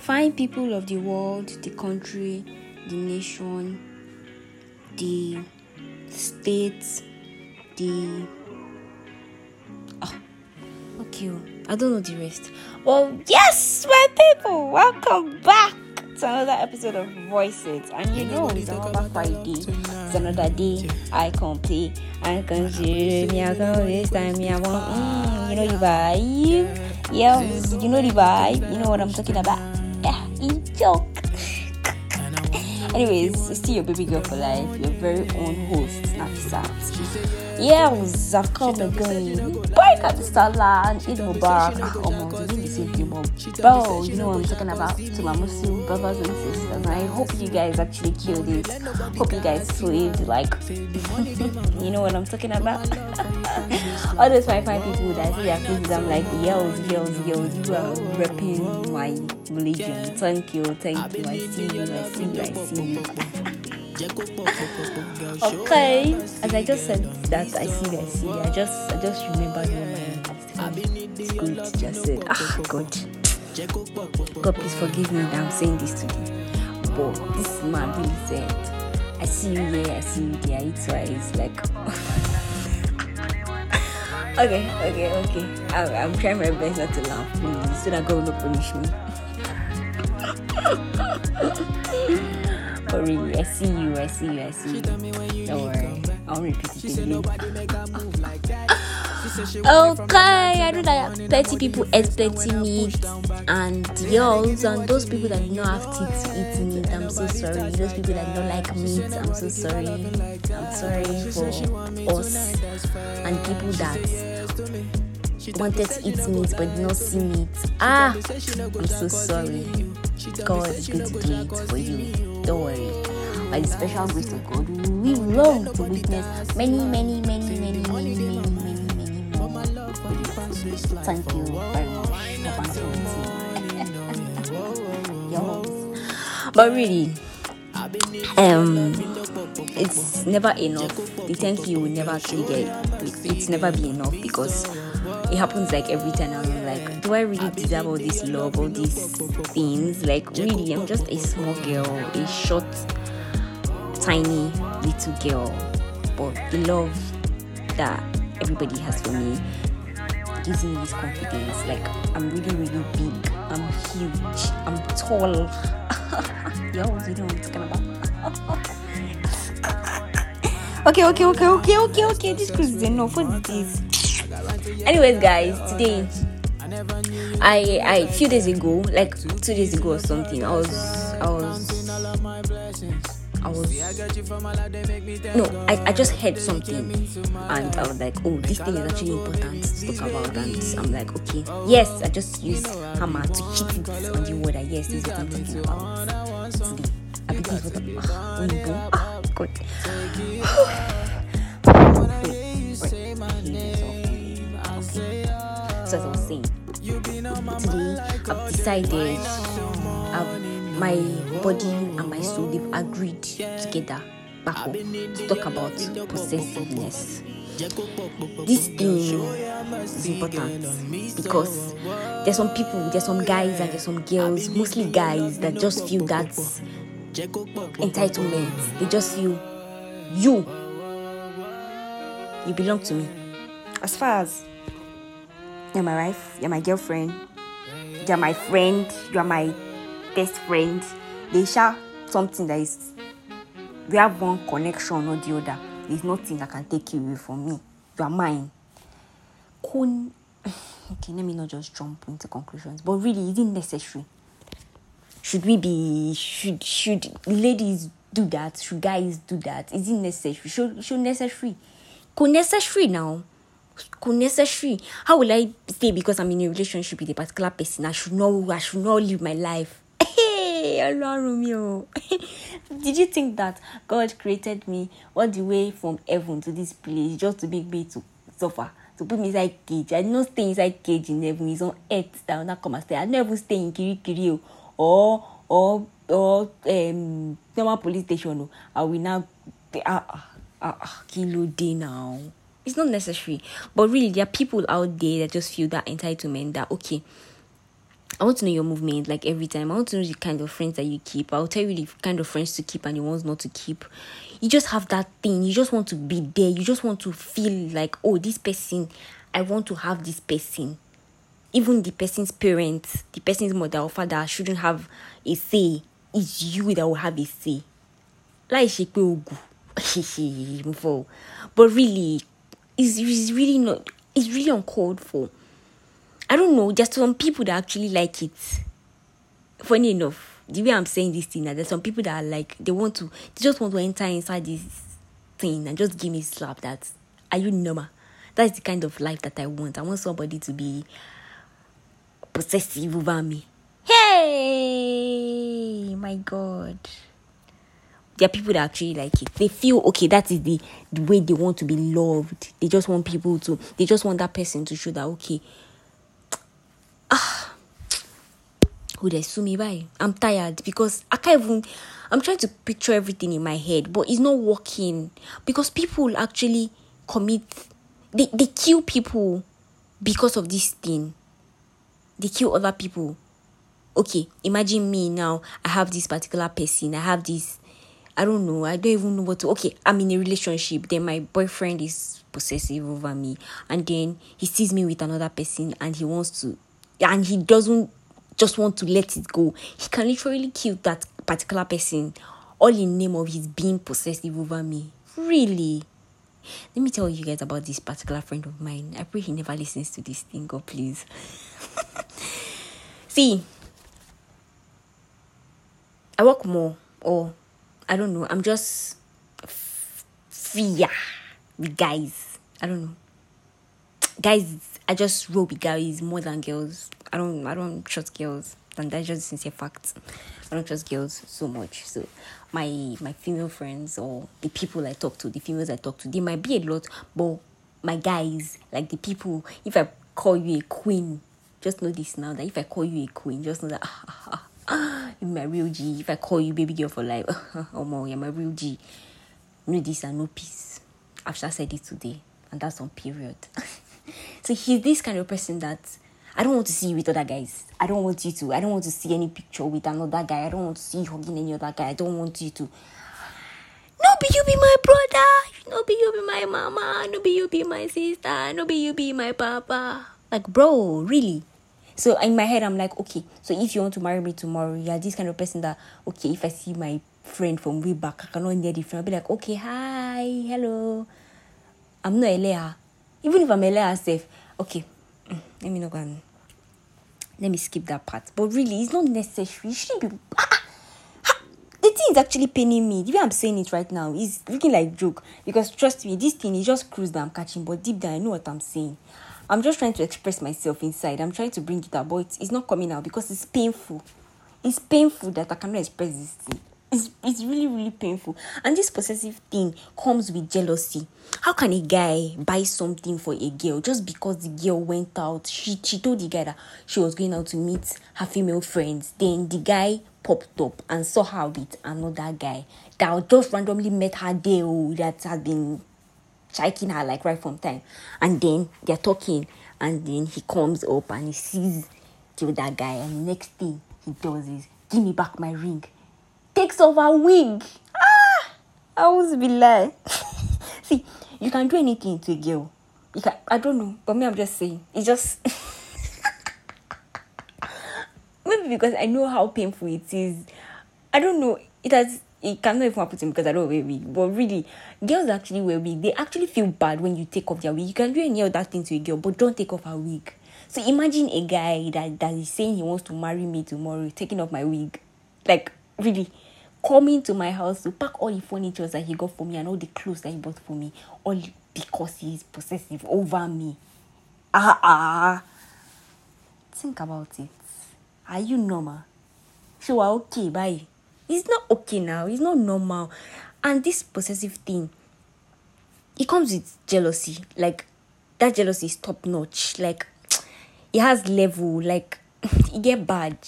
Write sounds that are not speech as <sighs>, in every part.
fine people of the world, the country, the nation, the states, the. Oh, okay, I don't know the rest. Well, yes, my people, welcome back to another episode of Voices. And you know, it's another Friday, it's another day. I can play, I can see me, I can this time, me, I want, mm, you know the vibe. Yeah, you know the vibe, you know what I'm talking about. Yeah, joke. Anyways, still your baby girl for life, your very own host, Nafisat. Yes, I've come again. Break at the Salah and Eid Mubarak. Say you mom. Bro, you know what I'm talking about to my Muslim brothers and sisters. And I hope you guys actually killed it. Hope you guys slaved, like, <laughs> you know what I'm talking about? <laughs> All those fine, fine people that see their faces, I'm like, yells, yells, yells, you are repping my religion. Thank you, thank you. I see you, I see you, I see you. <laughs> okay, as I just said that, I see I see. I just, I just remembered what my it's good. Just said, ah, God. God, please forgive me that I'm saying this today. But this man really said, I see you here, I see you there. It's why it's like. <laughs> okay, okay, okay. I'm, I'm trying my best not to laugh, please, so that God will not punish me. <laughs> but really, I see you, I see you, I see you. Don't worry, I'll repeat it again. <laughs> Okay, I know that 30 people expecting meat and yours, and those people that do not have teeth to eat meat, I'm so sorry. Those people that don't like meat, I'm so sorry. I'm sorry for us and people that wanted to eat meat but did not see meat. Ah, I'm so sorry. God is going to do it for you. Worry. By the special grace of God, we long to witness many, many, many, many, many, many, many, many more. Thank you very much But really, um, it's never enough. The thank you will never actually get. It's never be enough because it happens like every time. I'm like, do I really deserve all this love, all these things? Like, really, I'm just a small girl, a short, tiny little girl, but the love that everybody has for me gives me this confidence. Like I'm really, really big. I'm huge. I'm tall. <laughs> Yo, you know what I'm talking about. <laughs> okay, okay, okay, okay, okay, okay. This is enough. Is this? Anyways, guys, today I I few days ago, like two days ago or something, I was I was I was no, I, I just heard something and I was like, oh, this thing is actually important to talk about. And I'm like, okay, yes, I just use hammer to hit it on the water Yes, this is what I'm thinking about today. I think it's what I'm ah, ah, God. So I was saying, today I've decided my body and my soul they've agreed together back up to talk about possessiveness. This thing is important because there's some people, there's some guys and there's some girls, mostly guys, that just feel that entitlement. They just feel you, you belong to me. As far as you're my wife, you're my girlfriend, you're my friend, you're my best friend, they share something that is we have one connection or the other. There's nothing that can take you away from me. You are mine. Con <sighs> okay, let me not just jump into conclusions. But really, is it necessary? Should we be should should ladies do that? Should guys do that? Is it necessary? Should should necessary? Co necessary now. Co necessary. How will I stay because I'm in a relationship with a particular person? I should know I should not live my life Ọlọ́run mi o. <laughs> Did you think that God created me all the way from heaven to this place just to make me to suffer? To put me inside cage. I did not stay inside cage in heaven. It's on earth that will not come and stay. I never stay in Kirikiri or or or um normal police station. I will now ah ah ah kilo day now. It's not necessary. But really there are people out there that just feel that entitlement that okay I want to know your movement like every time. I want to know the kind of friends that you keep. I'll tell you the kind of friends to keep and the ones not to keep. You just have that thing. You just want to be there. You just want to feel like, oh, this person, I want to have this person. Even the person's parents, the person's mother or father shouldn't have a say. It's you that will have a say. Like she <laughs> but really, it's, it's really not. It's really uncalled for I don't know, there's some people that actually like it. Funny enough, the way I'm saying this thing, that there's some people that are like, they want to, they just want to enter inside this thing and just give me slap that, are you normal? That's the kind of life that I want. I want somebody to be possessive over me. Hey, my God. There are people that actually like it. They feel okay. That is the, the way they want to be loved. They just want people to. They just want that person to show that okay <tsk> ah who <tsk> they sue me by i'm tired because i can't even i'm trying to picture everything in my head but it's not working because people actually commit they, they kill people because of this thing they kill other people okay imagine me now i have this particular person i have this i don't know i don't even know what to okay i'm in a relationship then my boyfriend is possessive over me and then he sees me with another person and he wants to and he doesn't just want to let it go. He can literally kill that particular person all in name of his being possessive over me. Really? Let me tell you guys about this particular friend of mine. I pray he never listens to this thing, God please. <laughs> See, I work more, or I don't know. I'm just fear with guys. I don't know. Guys I just roll with guys more than girls. I don't I don't trust girls. And that's just sincere fact. I don't trust girls so much. So my my female friends or the people I talk to, the females I talk to, they might be a lot, but my guys, like the people, if I call you a queen, just know this now that if I call you a queen, just know that you're <laughs> ah, ah, ah, my real G. If I call you baby girl for life, <laughs> oh my, you're my real G. No this and no peace. I've just said it today, and that's on period. <laughs> so he's this kind of person that I don't want to see you with other guys. I don't want you to. I don't want to see any picture with another guy. I don't want to see you hugging any other guy. I don't want you to. No be you be my brother. No be you be my mama. No be you be my sister. No be you be my papa. Like bro, really. So in my head, I'm like, okay. So if you want to marry me tomorrow, you're this kind of person that okay. If I see my friend from way back, I cannot hear the friend. I'll be like, okay, hi, hello. I'm not Elea. Even if I'm a liar safe, okay, mm, let me not go and let me skip that part. But really, it's not necessary. It shouldn't be. <laughs> Ah, ah, the thing is actually paining me. The way I'm saying it right now is looking like joke. Because trust me, this thing is just cruise that I'm catching, but deep down I know what I'm saying. I'm just trying to express myself inside. I'm trying to bring it out, but it's, it's not coming out because it's painful. It's painful that I cannot express this thing. It's, it's really really painful. And this possessive thing comes with jealousy. How can a guy buy something for a girl just because the girl went out? She she told the guy that she was going out to meet her female friends. Then the guy popped up and saw her with another guy that just randomly met her there oh, that had been chiking her like right from time and then they're talking and then he comes up and he sees to that guy and the next thing he does is give me back my ring takes off her wig. Ah, I was be lie. <laughs> See, you can do anything to a girl. You can, I don't know, but me, I'm just saying. It's just <laughs> maybe because I know how painful it is. I don't know. It has. It cannot even happen to me because I don't wear wig. But really, girls actually wear wig. They actually feel bad when you take off their wig. You can do any other thing to a girl, but don't take off her wig. So imagine a guy that, that is saying he wants to marry me tomorrow, taking off my wig. Like, really coming to my house to pack all the furniture that he got for me and all the clothes that he bought for me, all because he's possessive over me. Ah ah. Think about it. Are you normal? So okay, bye. It's not okay now. It's not normal. And this possessive thing, it comes with jealousy. Like that jealousy is top notch. Like <tsk> it has level. Like <laughs> it get bad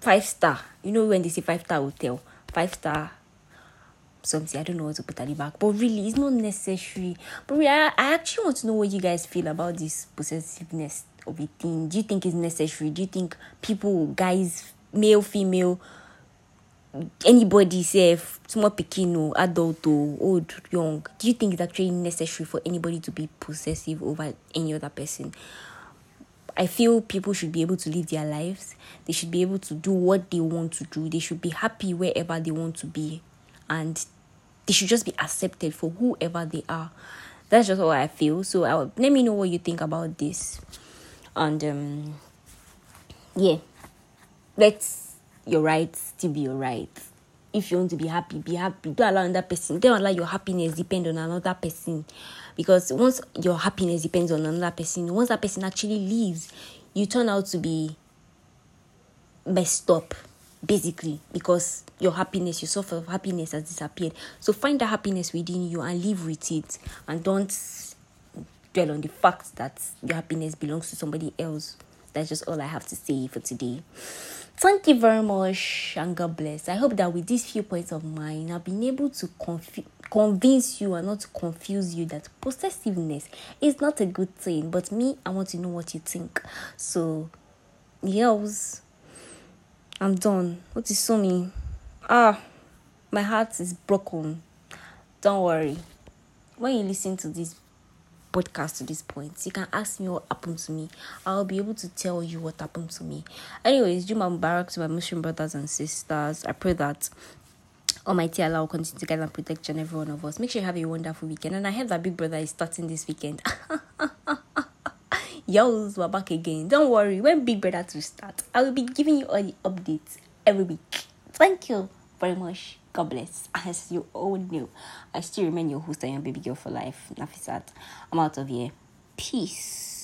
five star. You know when they say five star hotel, five star something. I don't know what to put at the back, but really, it's not necessary. But really, I, I actually want to know what you guys feel about this possessiveness of a thing? Do you think it's necessary? Do you think people, guys, male, female, anybody say small pikin adult or old young. Do you think it's actually necessary for anybody to be possessive over any other person? I feel people should be able to live their lives. They should be able to do what they want to do. They should be happy wherever they want to be. And they should just be accepted for whoever they are. That's just what i feel. So I, let me know what you think about this. And um yeah. Let's your right still be your right. If you want to be happy, be happy. Don't allow another person. Don't allow your happiness depend on another person. Because once your happiness depends on another person, once that person actually leaves, you turn out to be messed up, basically, because your happiness, your source of happiness has disappeared. So find the happiness within you and live with it. And don't dwell on the fact that your happiness belongs to somebody else. That's just all I have to say for today. Thank you very much and God bless. I hope that with these few points of mine, I've been able to conf- convince you and not to confuse you that possessiveness is not a good thing. But me, I want to know what you think. So, yes, I'm done. What is so me? Ah, my heart is broken. Don't worry. When you listen to this podcast to this point. You can ask me what happened to me. I'll be able to tell you what happened to me. Anyways, Juma Mubarak to my Muslim brothers and sisters. I pray that Almighty Allah will continue to guide and protect and every one of us. Make sure you have a wonderful weekend. And I heard that Big Brother is starting this weekend. <laughs> Yo, we're back again. Don't worry, when Big Brother to start, I will be giving you all the updates every week. Thank you very much. God bless. As you all know, I still remain your host and your baby girl for life, Nafisat. I'm out of here. Peace.